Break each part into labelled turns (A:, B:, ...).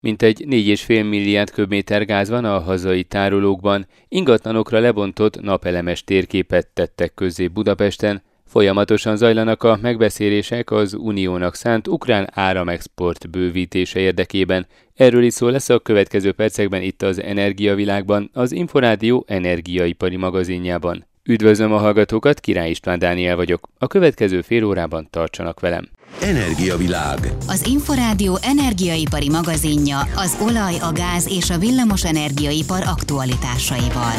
A: Mintegy 4,5 milliárd köbméter gáz van a hazai tárolókban, ingatlanokra lebontott napelemes térképet tettek közzé Budapesten, Folyamatosan zajlanak a megbeszélések az uniónak szánt ukrán áramexport bővítése érdekében. Erről is szó lesz a következő percekben itt az Energiavilágban, az Inforádió energiaipari magazinjában. Üdvözlöm a hallgatókat, Király István Dániel vagyok. A következő fél órában tartsanak velem.
B: Energiavilág.
C: Az Inforádió energiaipari magazinja az olaj, a gáz és a villamos energiaipar aktualitásaival.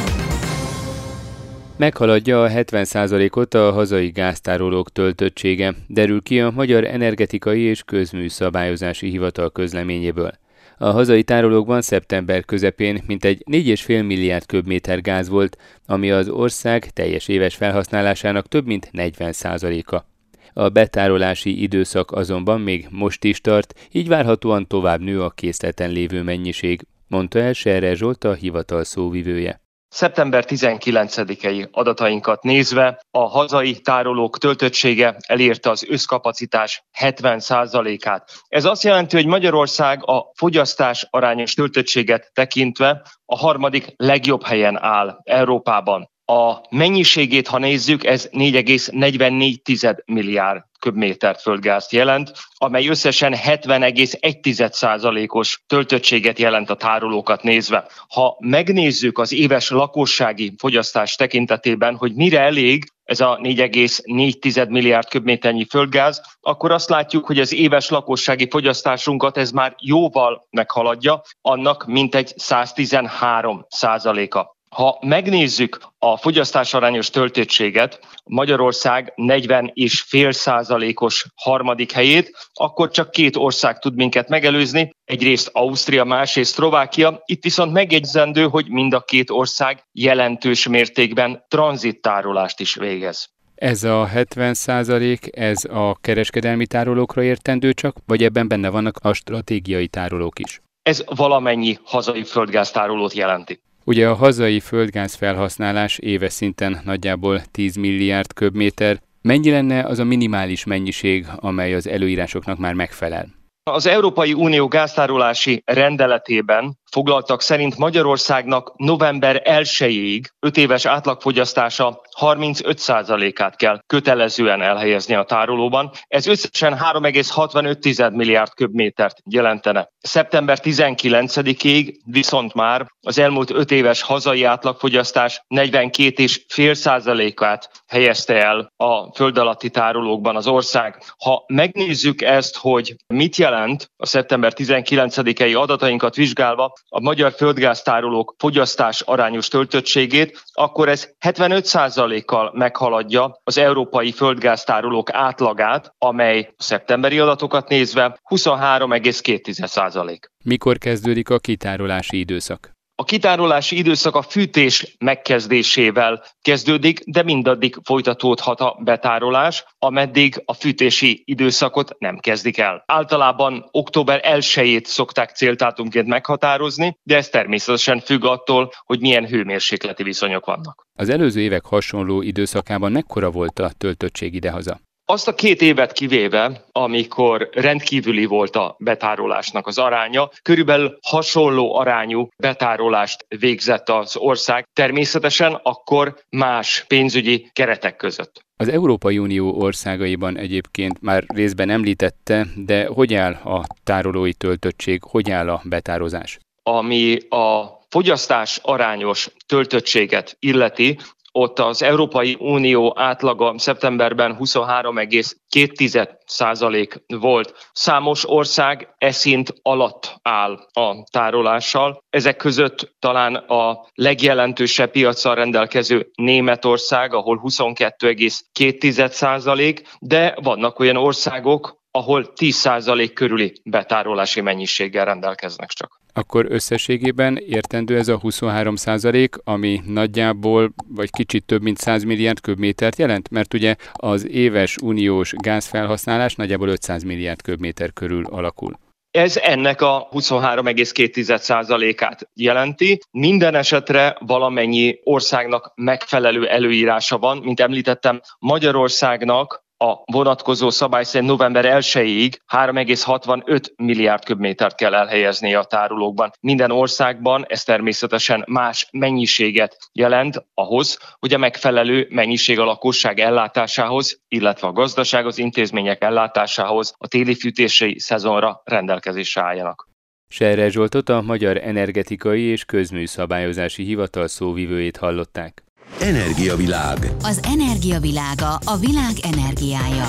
A: Meghaladja a 70%-ot a hazai gáztárolók töltöttsége, derül ki a Magyar Energetikai és Közműszabályozási Hivatal közleményéből. A hazai tárolókban szeptember közepén mintegy 4,5 milliárd köbméter gáz volt, ami az ország teljes éves felhasználásának több mint 40%-a. A betárolási időszak azonban még most is tart, így várhatóan tovább nő a készleten lévő mennyiség, mondta el Serre Zsolt a hivatal szóvivője.
D: Szeptember 19-i adatainkat nézve a hazai tárolók töltöttsége elérte az összkapacitás 70%-át. Ez azt jelenti, hogy Magyarország a fogyasztás arányos töltöttséget tekintve a harmadik legjobb helyen áll Európában. A mennyiségét, ha nézzük, ez 4,44 milliárd köbméter földgázt jelent, amely összesen 70,1%-os töltöttséget jelent a tárolókat nézve. Ha megnézzük az éves lakossági fogyasztás tekintetében, hogy mire elég ez a 4,4 milliárd köbméternyi földgáz, akkor azt látjuk, hogy az éves lakossági fogyasztásunkat ez már jóval meghaladja, annak mintegy 113 százaléka. Ha megnézzük a fogyasztás arányos töltöttséget, Magyarország 40 és fél százalékos harmadik helyét, akkor csak két ország tud minket megelőzni, egyrészt Ausztria, másrészt Szlovákia. Itt viszont megjegyzendő, hogy mind a két ország jelentős mértékben tranzittárolást is végez.
A: Ez a 70 százalék, ez a kereskedelmi tárolókra értendő csak, vagy ebben benne vannak a stratégiai tárolók is?
D: Ez valamennyi hazai földgáztárolót jelenti.
A: Ugye a hazai földgáz felhasználás éves szinten nagyjából 10 milliárd köbméter. Mennyi lenne az a minimális mennyiség, amely az előírásoknak már megfelel?
D: Az Európai Unió gáztárolási rendeletében foglaltak szerint Magyarországnak november 1-ig 5 éves átlagfogyasztása 35%-át kell kötelezően elhelyezni a tárolóban. Ez összesen 3,65 milliárd köbmétert jelentene. Szeptember 19-ig viszont már az elmúlt 5 éves hazai átlagfogyasztás 42,5%-át helyezte el a föld alatti tárolókban az ország. Ha megnézzük ezt, hogy mit jelent a szeptember 19-i adatainkat vizsgálva, a magyar földgáztárolók fogyasztás arányos töltöttségét, akkor ez 75%-kal meghaladja az európai földgáztárolók átlagát, amely a szeptemberi adatokat nézve 23,2%.
A: Mikor kezdődik a kitárolási időszak?
D: A kitárolási időszak a fűtés megkezdésével kezdődik, de mindaddig folytatódhat a betárolás, ameddig a fűtési időszakot nem kezdik el. Általában október 1-ét szokták céltátumként meghatározni, de ez természetesen függ attól, hogy milyen hőmérsékleti viszonyok vannak.
A: Az előző évek hasonló időszakában mekkora volt a töltöttség idehaza?
D: Azt a két évet kivéve, amikor rendkívüli volt a betárolásnak az aránya, körülbelül hasonló arányú betárolást végzett az ország, természetesen akkor más pénzügyi keretek között.
A: Az Európai Unió országaiban egyébként már részben említette, de hogy áll a tárolói töltöttség, hogy áll a betározás?
D: Ami a fogyasztás arányos töltöttséget illeti, ott az Európai Unió átlaga szeptemberben 23,2 százalék volt. Számos ország eszint alatt áll a tárolással. Ezek között talán a legjelentősebb piacsal rendelkező Németország, ahol 22,2 százalék, de vannak olyan országok, ahol 10% körüli betárolási mennyiséggel rendelkeznek csak
A: akkor összességében értendő ez a 23 százalék, ami nagyjából vagy kicsit több mint 100 milliárd köbmétert jelent, mert ugye az éves uniós gázfelhasználás nagyjából 500 milliárd köbméter körül alakul.
D: Ez ennek a 23,2%-át jelenti. Minden esetre valamennyi országnak megfelelő előírása van. Mint említettem, Magyarországnak a vonatkozó szabály szerint november 1-ig 3,65 milliárd köbmétert kell elhelyezni a tárolókban. Minden országban ez természetesen más mennyiséget jelent ahhoz, hogy a megfelelő mennyiség a lakosság ellátásához, illetve a gazdaság az intézmények ellátásához a téli fűtési szezonra rendelkezésre álljanak.
A: Serre Zsoltot a Magyar Energetikai és Közműszabályozási Hivatal szóvivőjét hallották.
C: Energiavilág. Az energiavilága a világ energiája.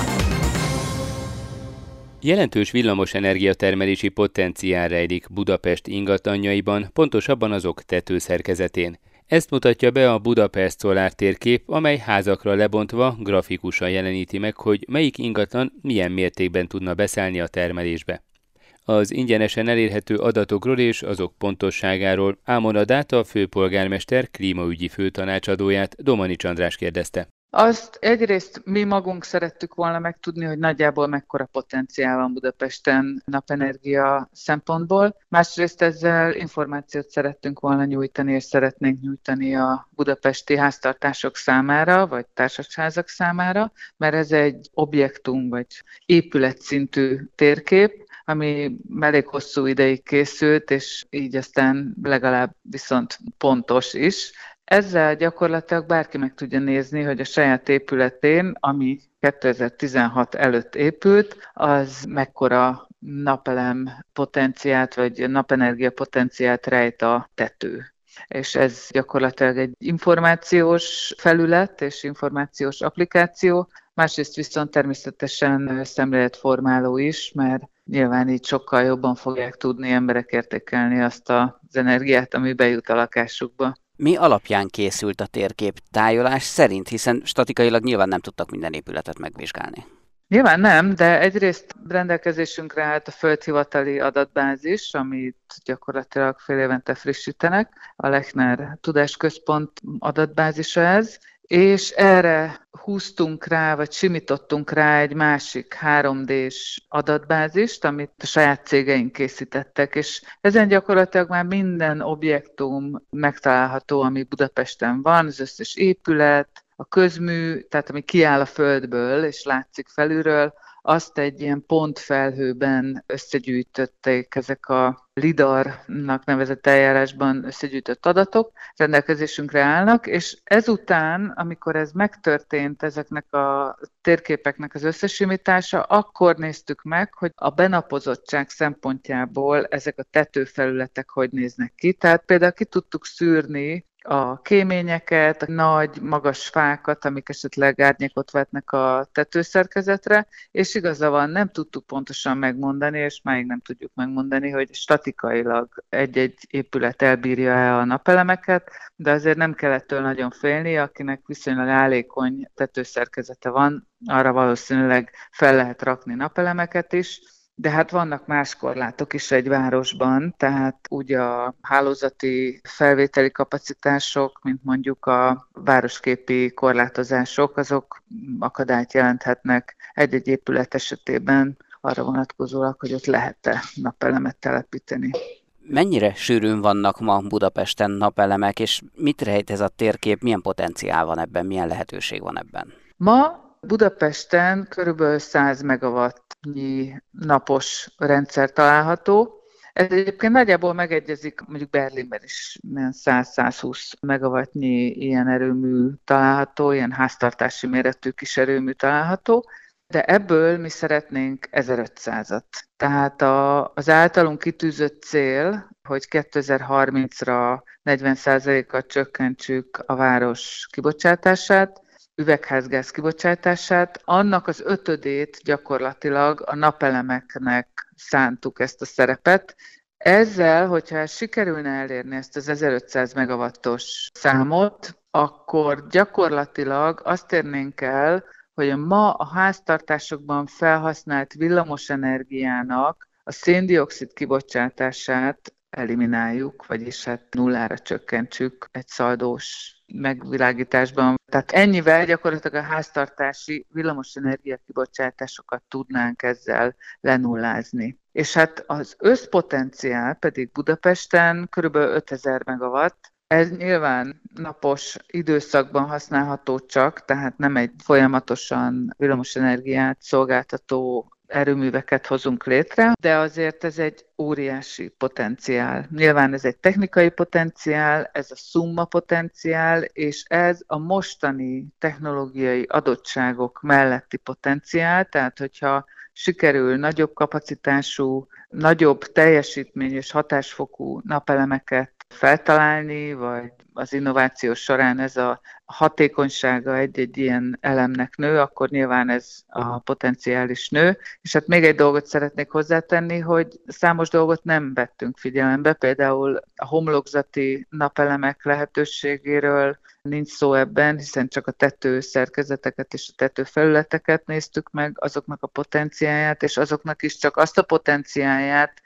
A: Jelentős villamos energiatermelési potenciál rejlik Budapest ingatlanjaiban, pontosabban azok tetőszerkezetén. Ezt mutatja be a Budapest Solar térkép, amely házakra lebontva grafikusan jeleníti meg, hogy melyik ingatlan milyen mértékben tudna beszállni a termelésbe. Az ingyenesen elérhető adatokról és azok pontosságáról Ámon a Dáta főpolgármester klímaügyi főtanácsadóját Domani Csandrás kérdezte.
B: Azt egyrészt mi magunk szerettük volna megtudni, hogy nagyjából mekkora potenciál van Budapesten napenergia szempontból. Másrészt ezzel információt szerettünk volna nyújtani, és szeretnénk nyújtani a budapesti háztartások számára, vagy társasházak számára, mert ez egy objektum, vagy épületszintű térkép, ami elég hosszú ideig készült, és így aztán legalább viszont pontos is. Ezzel gyakorlatilag bárki meg tudja nézni, hogy a saját épületén, ami 2016 előtt épült, az mekkora napelem potenciált, vagy napenergia potenciált rejt a tető és ez gyakorlatilag egy információs felület és információs applikáció, másrészt viszont természetesen szemléletformáló is, mert nyilván így sokkal jobban fogják tudni emberek értékelni azt az energiát, ami bejut a lakásukba.
E: Mi alapján készült a térkép tájolás szerint, hiszen statikailag nyilván nem tudtak minden épületet megvizsgálni?
B: Nyilván nem, de egyrészt rendelkezésünkre állt a földhivatali adatbázis, amit gyakorlatilag fél évente frissítenek. A Lechner Tudásközpont adatbázisa ez, és erre húztunk rá, vagy simítottunk rá egy másik 3D-s adatbázist, amit a saját cégeink készítettek, és ezen gyakorlatilag már minden objektum megtalálható, ami Budapesten van, az összes épület, a közmű, tehát ami kiáll a földből és látszik felülről, azt egy ilyen pontfelhőben összegyűjtötték ezek a LIDAR-nak nevezett eljárásban összegyűjtött adatok, rendelkezésünkre állnak, és ezután, amikor ez megtörtént, ezeknek a térképeknek az összesimítása, akkor néztük meg, hogy a benapozottság szempontjából ezek a tetőfelületek hogy néznek ki. Tehát például ki tudtuk szűrni a kéményeket, a nagy, magas fákat, amik esetleg árnyékot vetnek a tetőszerkezetre, és igaza van, nem tudtuk pontosan megmondani, és máig nem tudjuk megmondani, hogy statikailag egy-egy épület elbírja-e a napelemeket, de azért nem kellett nagyon félni, akinek viszonylag állékony tetőszerkezete van, arra valószínűleg fel lehet rakni napelemeket is, de hát vannak más korlátok is egy városban, tehát úgy a hálózati felvételi kapacitások, mint mondjuk a városképi korlátozások, azok akadályt jelenthetnek egy-egy épület esetében arra vonatkozólag, hogy ott lehet-e napelemet telepíteni.
E: Mennyire sűrűn vannak ma Budapesten napelemek, és mit rejt ez a térkép, milyen potenciál van ebben, milyen lehetőség van ebben?
B: Ma Budapesten körülbelül 100 megawattnyi napos rendszer található. Ez egyébként nagyjából megegyezik mondjuk Berlinben is 100-120 megawattnyi ilyen erőmű található, ilyen háztartási méretű kis erőmű található, de ebből mi szeretnénk 1500-at. Tehát a, az általunk kitűzött cél, hogy 2030-ra 40%-kal csökkentsük a város kibocsátását, üvegházgáz kibocsátását, annak az ötödét gyakorlatilag a napelemeknek szántuk ezt a szerepet. Ezzel, hogyha sikerülne elérni ezt az 1500 megawattos számot, akkor gyakorlatilag azt érnénk el, hogy ma a háztartásokban felhasznált villamosenergiának a széndiokszid kibocsátását elimináljuk, vagyis hát nullára csökkentsük egy szaldós megvilágításban. Tehát ennyivel gyakorlatilag a háztartási villamosenergia kibocsátásokat tudnánk ezzel lenullázni. És hát az összpotenciál pedig Budapesten kb. 5000 megawatt, Ez nyilván napos időszakban használható csak, tehát nem egy folyamatosan villamosenergiát szolgáltató erőműveket hozunk létre, de azért ez egy óriási potenciál. Nyilván ez egy technikai potenciál, ez a szumma potenciál, és ez a mostani technológiai adottságok melletti potenciál, tehát hogyha sikerül nagyobb kapacitású, nagyobb teljesítmény és hatásfokú napelemeket feltalálni, vagy az innováció során ez a hatékonysága egy-egy ilyen elemnek nő, akkor nyilván ez a potenciális nő. És hát még egy dolgot szeretnék hozzátenni, hogy számos dolgot nem vettünk figyelembe, például a homlokzati napelemek lehetőségéről nincs szó ebben, hiszen csak a tető szerkezeteket és a tető felületeket néztük meg, azoknak a potenciáját, és azoknak is csak azt a potenciáját,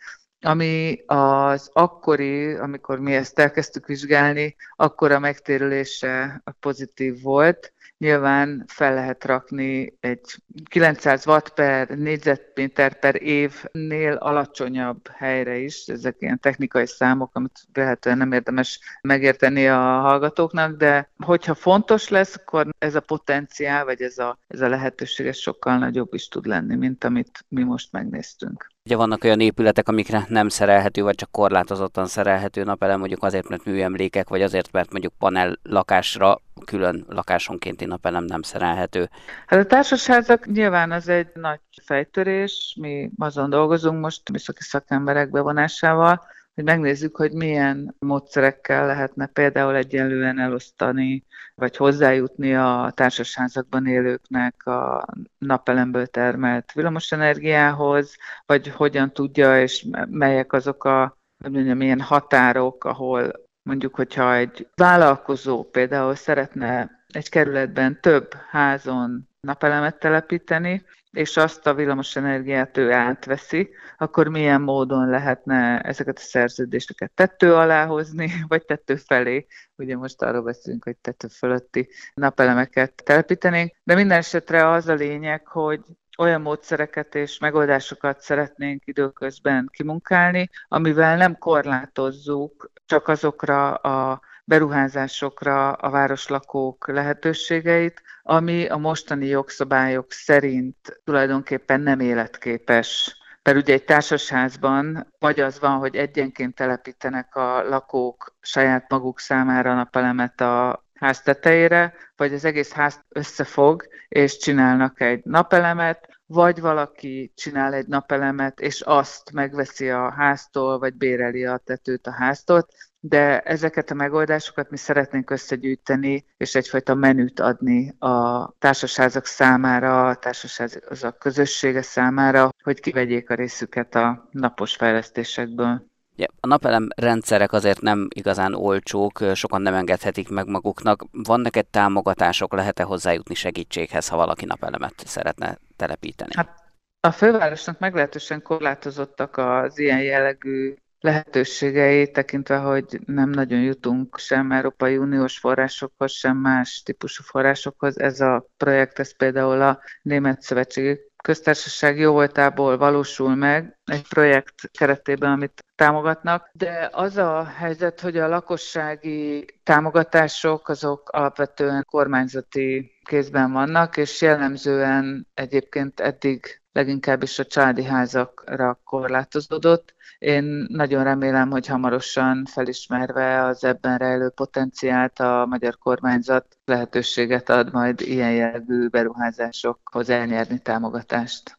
B: ami az akkori, amikor mi ezt elkezdtük vizsgálni, akkor a megtérülése pozitív volt. Nyilván fel lehet rakni egy 900 watt per négyzetméter per évnél alacsonyabb helyre is. Ezek ilyen technikai számok, amit lehetően nem érdemes megérteni a hallgatóknak, de hogyha fontos lesz, akkor ez a potenciál, vagy ez a, ez a lehetőség ez sokkal nagyobb is tud lenni, mint amit mi most megnéztünk.
E: Ugye vannak olyan épületek, amikre nem szerelhető, vagy csak korlátozottan szerelhető napelem, mondjuk azért, mert műemlékek, vagy azért, mert mondjuk panel lakásra külön lakásonkénti napelem nem szerelhető.
B: Hát a társasházak nyilván az egy nagy fejtörés, mi azon dolgozunk most műszaki szakemberek bevonásával, hogy megnézzük, hogy milyen módszerekkel lehetne például egyenlően elosztani, vagy hozzájutni a társasházakban élőknek a napelemből termelt villamosenergiához, vagy hogyan tudja, és melyek azok a mondjam, milyen határok, ahol mondjuk, hogyha egy vállalkozó például szeretne egy kerületben több házon napelemet telepíteni, és azt a villamosenergiát ő átveszi, akkor milyen módon lehetne ezeket a szerződéseket tető alá hozni, vagy tető felé. Ugye most arról beszélünk, hogy tető fölötti napelemeket telepítenénk, de minden esetre az a lényeg, hogy olyan módszereket és megoldásokat szeretnénk időközben kimunkálni, amivel nem korlátozzuk csak azokra a beruházásokra a városlakók lehetőségeit, ami a mostani jogszabályok szerint tulajdonképpen nem életképes. Mert ugye egy társasházban vagy az van, hogy egyenként telepítenek a lakók saját maguk számára napelemet a ház tetejére, vagy az egész ház összefog, és csinálnak egy napelemet, vagy valaki csinál egy napelemet, és azt megveszi a háztól, vagy béreli a tetőt a háztól, de ezeket a megoldásokat mi szeretnénk összegyűjteni, és egyfajta menüt adni a társaságok számára, a társaságok közössége számára, hogy kivegyék a részüket a napos fejlesztésekből.
E: Ja, a napelem rendszerek azért nem igazán olcsók, sokan nem engedhetik meg maguknak. Van neked támogatások, lehet-e hozzájutni segítséghez, ha valaki napelemet szeretne telepíteni?
B: Hát a fővárosnak meglehetősen korlátozottak az ilyen jellegű lehetőségei, tekintve, hogy nem nagyon jutunk sem Európai Uniós forrásokhoz, sem más típusú forrásokhoz. Ez a projekt, ez például a Német Szövetségi Köztársaság jó voltából valósul meg egy projekt keretében, amit támogatnak, de az a helyzet, hogy a lakossági támogatások azok alapvetően kormányzati kézben vannak, és jellemzően egyébként eddig leginkább is a családi házakra korlátozódott. Én nagyon remélem, hogy hamarosan felismerve az ebben rejlő potenciált a magyar kormányzat lehetőséget ad majd ilyen jellegű beruházásokhoz elnyerni támogatást.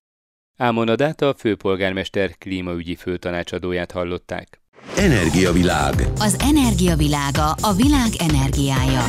A: Ámon Adát a főpolgármester klímaügyi főtanácsadóját hallották.
C: Energiavilág. Az energiavilága a világ energiája.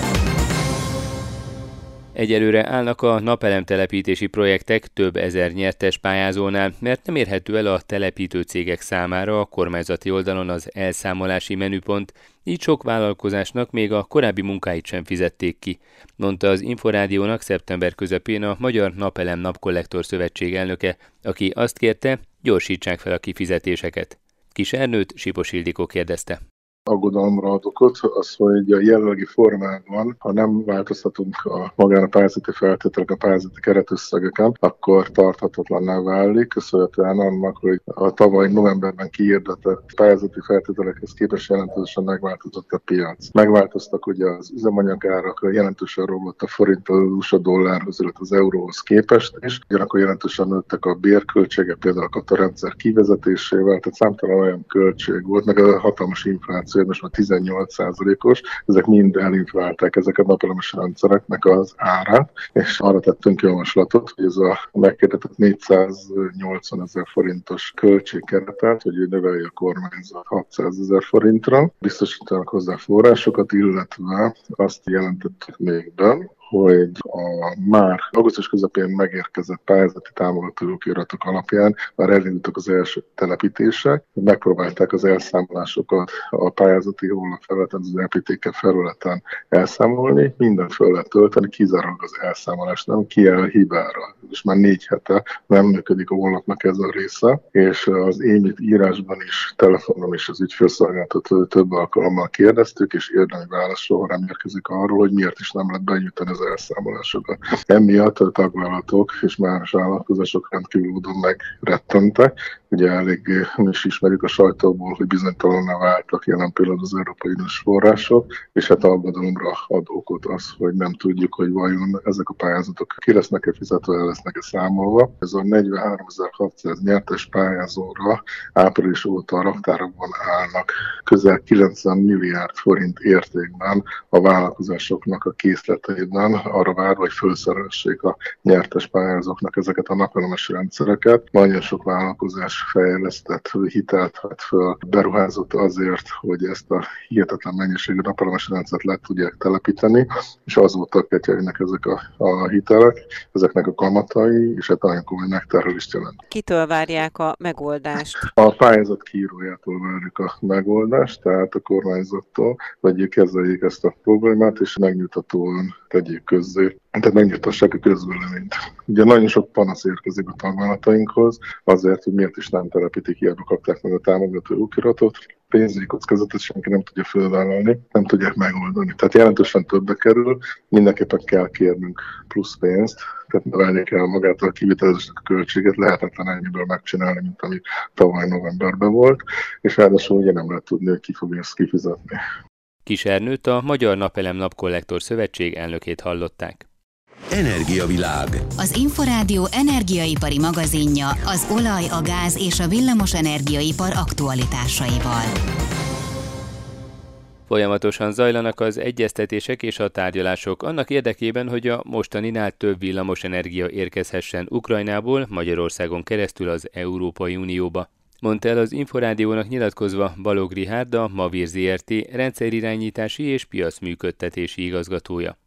A: Egyelőre állnak a napelemtelepítési projektek több ezer nyertes pályázónál, mert nem érhető el a telepítő cégek számára a kormányzati oldalon az elszámolási menüpont, így sok vállalkozásnak még a korábbi munkáit sem fizették ki, mondta az Inforádiónak szeptember közepén a Magyar Napelem Napkollektor Szövetség elnöke, aki azt kérte, gyorsítsák fel a kifizetéseket. Kis Ernőt Sipos Ildikó kérdezte.
F: Aggodalomra ad okot, az, hogy a jelenlegi formában, ha nem változtatunk a magán a pályázati feltételek, a pályázati keretösszegeken, akkor tarthatatlanná válik, köszönhetően annak, hogy a tavaly novemberben kiirdetett pályázati feltételekhez képest jelentősen megváltozott a piac. Megváltoztak ugye az üzemanyagárak, jelentősen romlott a forint az USA dollárhoz, illetve az euróhoz képest is, ugyanakkor jelentősen nőttek a bérköltsége, például a katarendszer kivezetésével, tehát számtalan olyan költség volt, meg a hatalmas infláció, most már 18%-os, ezek mind elinflálták ezeket a napelemes rendszereknek az árát, és arra tettünk javaslatot, hogy ez a megkérdetett 480 ezer forintos költségkeretet, hogy ő növelje a kormányzat 600 ezer forintra, biztosítanak hozzá forrásokat, illetve azt jelentettük még be, hogy a már augusztus közepén megérkezett pályázati támogató iratok alapján már elindultak az első telepítések, megpróbálták az elszámolásokat a pályázati honlap felületen, az EPTK felületen elszámolni, mindent fel lehet tölteni, kizárólag az elszámolás, nem el hibára. És már négy hete nem működik a honlapnak ez a része, és az émit írásban is, telefonon is az ügyfélszolgáltató több alkalommal kérdeztük, és érdemi válasz soha nem érkezik arról, hogy miért is nem lehet benyújtani az elszámolásokat. Emiatt a tagvállalatok és más vállalkozások rendkívül módon megrettentek. Ugye elég mi is ismerjük a sajtóból, hogy bizonytalanná váltak jelen pillanatban az Európai Uniós források, és hát aggodalomra ad okot az, hogy nem tudjuk, hogy vajon ezek a pályázatok ki lesznek-e fizetve, el lesznek-e számolva. Ez a 43.600 nyertes pályázóra április óta a raktárokban állnak közel 90 milliárd forint értékben a vállalkozásoknak a készleteiben, arra várva, hogy felszeressék a nyertes pályázóknak ezeket a napelemes rendszereket. Nagyon sok vállalkozás fejlesztett hitelt vett föl, beruházott azért, hogy ezt a hihetetlen mennyiségű napelemes rendszert le tudják telepíteni, és azóta ketyegnek ezek a, a hitelek, ezeknek a kamatai, és hát nagyon komoly megterhelést jelent.
G: Kitől várják a megoldást?
F: A pályázat kiírójától várjuk a megoldást, tehát a kormányzattól, hogy kezeljék ezt a problémát, és megnyugtatóan tegyék közzé, tehát megnyugtassák a közvéleményt. Ugye nagyon sok panasz érkezik a tagvállalatainkhoz, azért, hogy miért is nem telepítik, hiába kapták meg a támogató okiratot, pénzügyi kockázatot senki nem tudja fölvállalni, nem tudják megoldani. Tehát jelentősen többe kerül, mindenképpen kell kérnünk plusz pénzt, tehát növelni kell magát a kivitelezésnek a költséget, lehetetlen ennyiből megcsinálni, mint ami tavaly novemberben volt, és ráadásul ugye nem lehet tudni, hogy ki fogja ezt kifizetni.
A: Ernőt a Magyar Napelem Napkollektor Szövetség elnökét hallották.
C: Energiavilág. Az Inforádió energiaipari magazinja az olaj, a gáz és a villamos energiaipar aktualitásaival.
A: Folyamatosan zajlanak az egyeztetések és a tárgyalások annak érdekében, hogy a mostaninál több villamos energia érkezhessen Ukrajnából Magyarországon keresztül az Európai Unióba mondta el az Inforádiónak nyilatkozva Balog Rihárd, a ZRT rendszerirányítási és piacműködtetési igazgatója.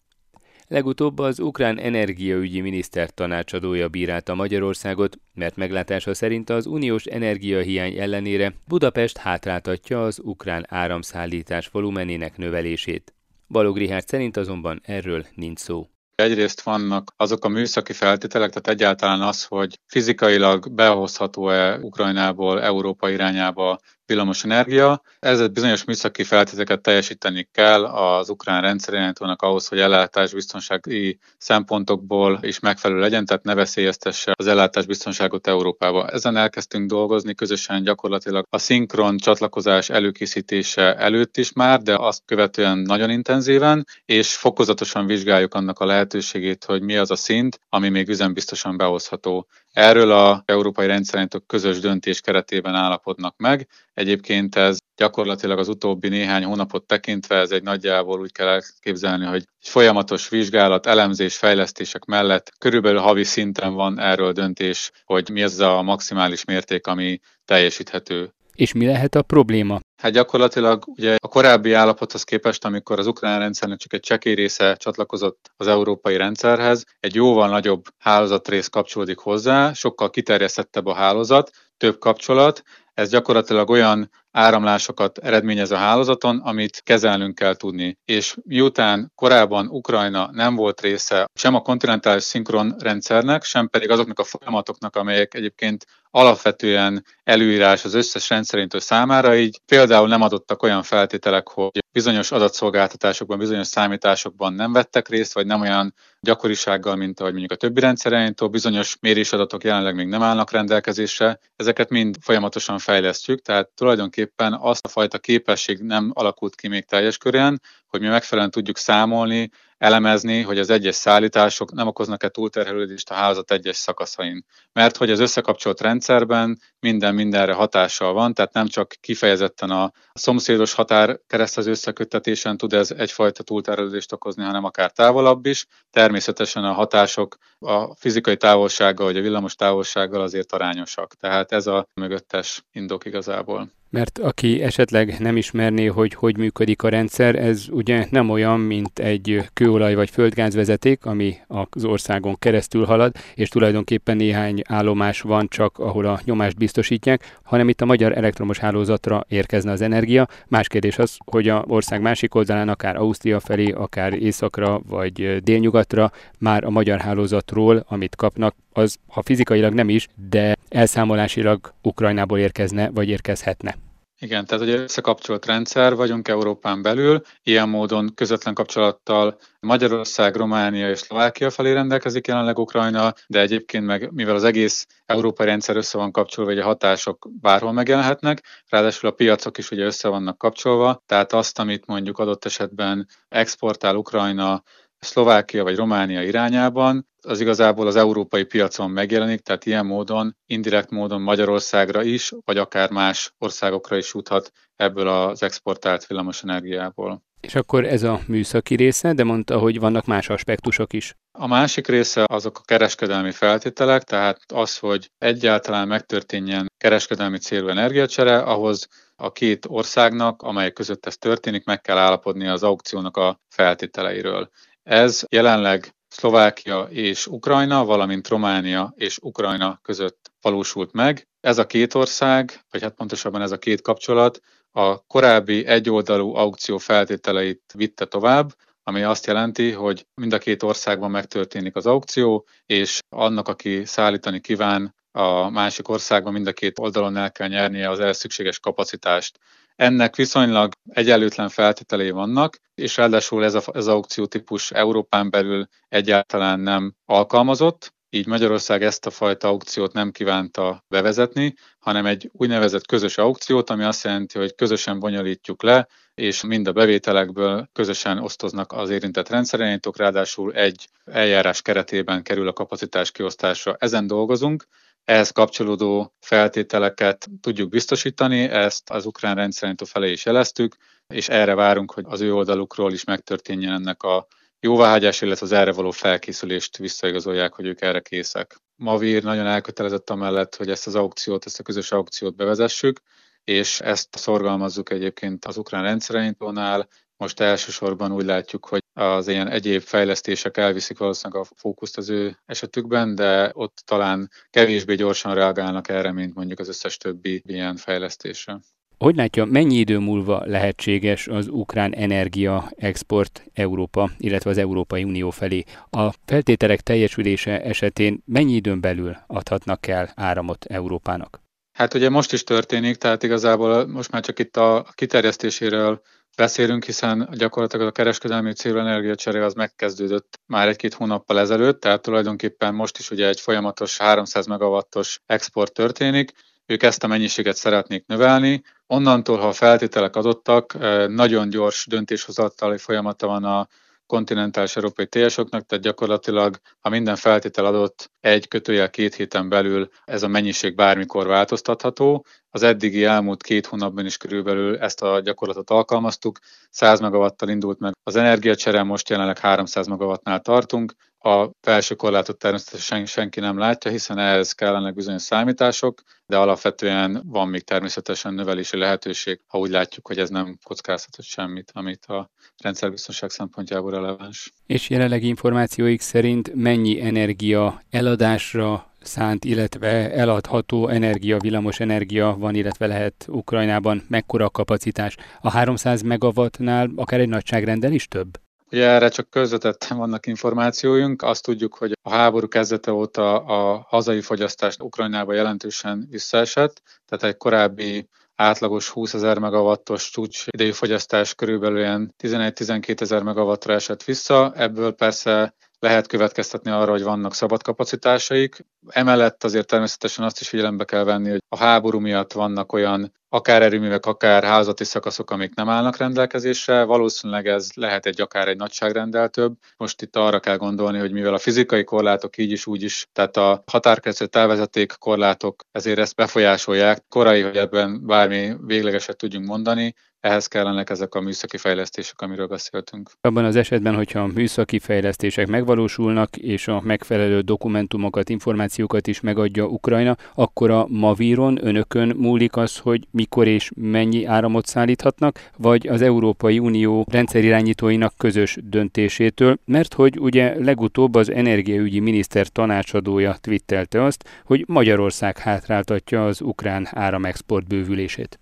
A: Legutóbb az ukrán energiaügyi miniszter tanácsadója bírálta Magyarországot, mert meglátása szerint az uniós energiahiány ellenére Budapest hátráltatja az ukrán áramszállítás volumenének növelését. Balog Rihárd szerint azonban erről nincs szó.
H: Egyrészt vannak azok a műszaki feltételek, tehát egyáltalán az, hogy fizikailag behozható-e Ukrajnából Európa irányába villamos energia. Ez bizonyos műszaki feltételeket teljesíteni kell az ukrán rendszerirányítónak ahhoz, hogy ellátásbiztonsági szempontokból is megfelelő legyen, tehát ne veszélyeztesse az ellátásbiztonságot Európába. Ezen elkezdtünk dolgozni közösen gyakorlatilag a szinkron csatlakozás előkészítése előtt is már, de azt követően nagyon intenzíven, és fokozatosan vizsgáljuk annak a lehetőségét, hogy mi az a szint, ami még üzembiztosan behozható. Erről a európai rendszerintők közös döntés keretében állapodnak meg. Egyébként ez gyakorlatilag az utóbbi néhány hónapot tekintve ez egy nagyjából úgy kell elképzelni, hogy egy folyamatos vizsgálat, elemzés, fejlesztések mellett körülbelül havi szinten van erről döntés, hogy mi ez a maximális mérték, ami teljesíthető
A: és mi lehet a probléma?
H: Hát gyakorlatilag ugye a korábbi állapothoz képest, amikor az ukrán rendszernek csak egy csekély része csatlakozott az európai rendszerhez, egy jóval nagyobb hálózatrész kapcsolódik hozzá, sokkal kiterjesztettebb a hálózat, több kapcsolat, ez gyakorlatilag olyan áramlásokat eredményez a hálózaton, amit kezelnünk kell tudni. És miután korábban Ukrajna nem volt része sem a kontinentális szinkron rendszernek, sem pedig azoknak a folyamatoknak, amelyek egyébként alapvetően előírás az összes rendszerintő számára, így például nem adottak olyan feltételek, hogy bizonyos adatszolgáltatásokban, bizonyos számításokban nem vettek részt, vagy nem olyan gyakorisággal, mint ahogy mondjuk a többi rendszerintől, bizonyos mérésadatok jelenleg még nem állnak rendelkezésre, ezeket mind folyamatosan fejlesztjük, tehát tulajdonképpen azt a fajta képesség nem alakult ki még teljes körén, hogy mi megfelelően tudjuk számolni, elemezni, hogy az egyes szállítások nem okoznak-e túlterhelődést a házat egyes szakaszain. Mert hogy az összekapcsolt rendszerben minden mindenre hatással van, tehát nem csak kifejezetten a szomszédos határ keresztező összeköttetésen tud ez egyfajta túlterhelődést okozni, hanem akár távolabb is. Természetesen a hatások a fizikai távolsággal vagy a villamos távolsággal azért arányosak. Tehát ez a mögöttes indok igazából.
I: Mert aki esetleg nem ismerné, hogy hogy működik a rendszer, ez ugye nem olyan, mint egy kőolaj vagy földgázvezeték, ami az országon keresztül halad, és tulajdonképpen néhány állomás van csak, ahol a nyomást biztosítják, hanem itt a magyar elektromos hálózatra érkezne az energia. Más kérdés az, hogy a ország másik oldalán, akár Ausztria felé, akár északra vagy délnyugatra már a magyar hálózatról, amit kapnak, az, ha fizikailag nem is, de elszámolásilag Ukrajnából érkezne, vagy érkezhetne.
H: Igen, tehát egy összekapcsolt rendszer vagyunk Európán belül, ilyen módon közvetlen kapcsolattal Magyarország, Románia és Szlovákia felé rendelkezik jelenleg Ukrajna, de egyébként meg, mivel az egész európai rendszer össze van kapcsolva, hogy a hatások bárhol megjelenhetnek, ráadásul a piacok is ugye össze vannak kapcsolva, tehát azt, amit mondjuk adott esetben exportál Ukrajna Szlovákia vagy Románia irányában, az igazából az európai piacon megjelenik, tehát ilyen módon, indirekt módon Magyarországra is, vagy akár más országokra is juthat ebből az exportált villamosenergiából.
I: És akkor ez a műszaki része, de mondta, hogy vannak más aspektusok is.
H: A másik része azok a kereskedelmi feltételek, tehát az, hogy egyáltalán megtörténjen kereskedelmi célú energiacsere, ahhoz a két országnak, amely között ez történik, meg kell állapodni az aukciónak a feltételeiről. Ez jelenleg Szlovákia és Ukrajna, valamint Románia és Ukrajna között valósult meg. Ez a két ország, vagy hát pontosabban ez a két kapcsolat a korábbi egyoldalú aukció feltételeit vitte tovább, ami azt jelenti, hogy mind a két országban megtörténik az aukció, és annak, aki szállítani kíván a másik országban, mind a két oldalon el kell nyernie az elszükséges kapacitást. Ennek viszonylag egyenlőtlen feltételei vannak, és ráadásul ez, a, ez a aukciótípus Európán belül egyáltalán nem alkalmazott, így Magyarország ezt a fajta aukciót nem kívánta bevezetni, hanem egy úgynevezett közös aukciót, ami azt jelenti, hogy közösen bonyolítjuk le, és mind a bevételekből közösen osztoznak az érintett rendszerirányítók, ráadásul egy eljárás keretében kerül a kapacitás kiosztásra. Ezen dolgozunk, ehhez kapcsolódó feltételeket tudjuk biztosítani, ezt az ukrán rendszerintő felé is jeleztük, és erre várunk, hogy az ő oldalukról is megtörténjen ennek a jóváhagyás, illetve az erre való felkészülést visszaigazolják, hogy ők erre készek. Mavir nagyon elkötelezett amellett, hogy ezt az aukciót, ezt a közös aukciót bevezessük, és ezt szorgalmazzuk egyébként az ukrán rendszereintónál. Most elsősorban úgy látjuk, hogy az ilyen egyéb fejlesztések elviszik valószínűleg a fókuszt az ő esetükben, de ott talán kevésbé gyorsan reagálnak erre, mint mondjuk az összes többi ilyen fejlesztésre.
I: Hogy látja, mennyi idő múlva lehetséges az ukrán energia export Európa, illetve az Európai Unió felé? A feltételek teljesülése esetén mennyi időn belül adhatnak el áramot Európának?
H: Hát ugye most is történik, tehát igazából most már csak itt a kiterjesztéséről beszélünk, hiszen gyakorlatilag a kereskedelmi célú energiacsere az megkezdődött már egy-két hónappal ezelőtt, tehát tulajdonképpen most is ugye egy folyamatos 300 megawattos export történik, ők ezt a mennyiséget szeretnék növelni. Onnantól, ha a feltételek adottak, eh, nagyon gyors döntéshozatali folyamata van a kontinentális európai TS-oknak, tehát gyakorlatilag, ha minden feltétel adott, egy kötőjel két héten belül ez a mennyiség bármikor változtatható. Az eddigi elmúlt két hónapban is körülbelül ezt a gyakorlatot alkalmaztuk. 100 megawattal indult meg az energiacsere, most jelenleg 300 megawattnál tartunk. A felső korlátot természetesen senki nem látja, hiszen ehhez kellenek bizonyos számítások, de alapvetően van még természetesen növelési lehetőség, ha úgy látjuk, hogy ez nem kockáztatott semmit, amit a rendszerbiztonság szempontjából releváns.
I: És jelenlegi információik szerint mennyi energia eladásra szánt, illetve eladható energia, villamos energia van, illetve lehet Ukrajnában mekkora a kapacitás. A 300 megawattnál akár egy nagyságrendel is több?
H: Ugye erre csak közvetetten vannak információink. Azt tudjuk, hogy a háború kezdete óta a hazai fogyasztás Ukrajnába jelentősen visszaesett, tehát egy korábbi átlagos 20 ezer megawattos csúcs idei fogyasztás körülbelül ilyen 11-12 ezer megawattra esett vissza. Ebből persze lehet következtetni arra, hogy vannak szabad kapacitásaik. Emellett azért természetesen azt is figyelembe kell venni, hogy a háború miatt vannak olyan akár erőművek, akár házati szakaszok, amik nem állnak rendelkezésre. Valószínűleg ez lehet egy akár egy nagyságrendel több. Most itt arra kell gondolni, hogy mivel a fizikai korlátok így is úgy is, tehát a határkező távezeték korlátok ezért ezt befolyásolják. Korai, hogy ebben bármi véglegeset tudjunk mondani, ehhez kellenek ezek a műszaki fejlesztések, amiről beszéltünk.
A: Abban az esetben, hogyha a műszaki fejlesztések megvalósulnak, és a megfelelő dokumentumokat, információkat is megadja Ukrajna, akkor a Mavíron önökön múlik az, hogy mikor és mennyi áramot szállíthatnak, vagy az Európai Unió rendszerirányítóinak közös döntésétől, mert hogy ugye legutóbb az energiaügyi miniszter tanácsadója twittelte azt, hogy Magyarország hátráltatja az ukrán áramexport bővülését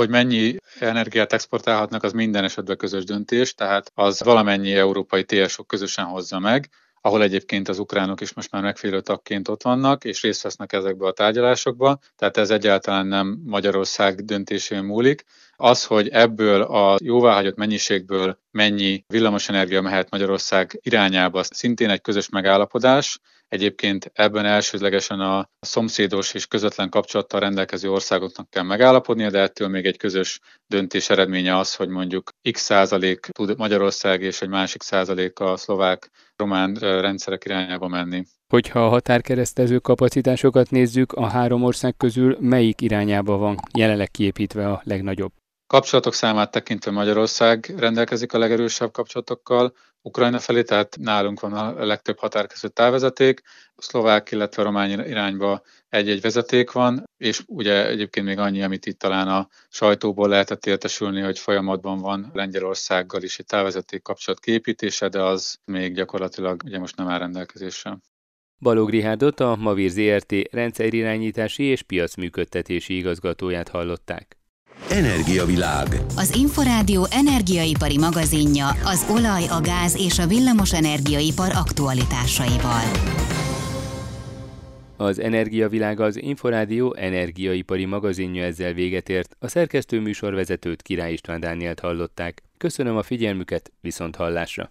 H: hogy mennyi energiát exportálhatnak, az minden esetben közös döntés, tehát az valamennyi európai TSO közösen hozza meg, ahol egyébként az ukránok is most már megfelelő tagként ott vannak, és részt vesznek ezekbe a tárgyalásokba, tehát ez egyáltalán nem Magyarország döntésén múlik. Az, hogy ebből a jóváhagyott mennyiségből mennyi villamosenergia mehet Magyarország irányába, szintén egy közös megállapodás, Egyébként ebben elsődlegesen a szomszédos és közvetlen kapcsolattal rendelkező országoknak kell megállapodnia, de ettől még egy közös döntés eredménye az, hogy mondjuk x százalék tud Magyarország és egy másik százalék a szlovák román rendszerek irányába menni.
A: Hogyha a határkeresztező kapacitásokat nézzük, a három ország közül melyik irányába van jelenleg kiépítve a legnagyobb?
H: Kapcsolatok számát tekintve Magyarország rendelkezik a legerősebb kapcsolatokkal, Ukrajna felé, tehát nálunk van a legtöbb határkező távezeték, a szlovák, illetve a román irányba egy-egy vezeték van, és ugye egyébként még annyi, amit itt talán a sajtóból lehetett értesülni, hogy folyamatban van Lengyelországgal is egy távezeték kapcsolat képítése, de az még gyakorlatilag ugye most nem áll rendelkezésre.
A: Balog Rihárdot a Mavír ZRT rendszerirányítási és piacműködtetési igazgatóját hallották.
C: Energiavilág. Az Inforádió energiaipari magazinja az olaj, a gáz és a villamos energiaipar aktualitásaival.
A: Az Energiavilág az Inforádió energiaipari magazinja ezzel véget ért. A szerkesztő műsorvezetőt Király István Dánielt hallották. Köszönöm a figyelmüket, viszont hallásra!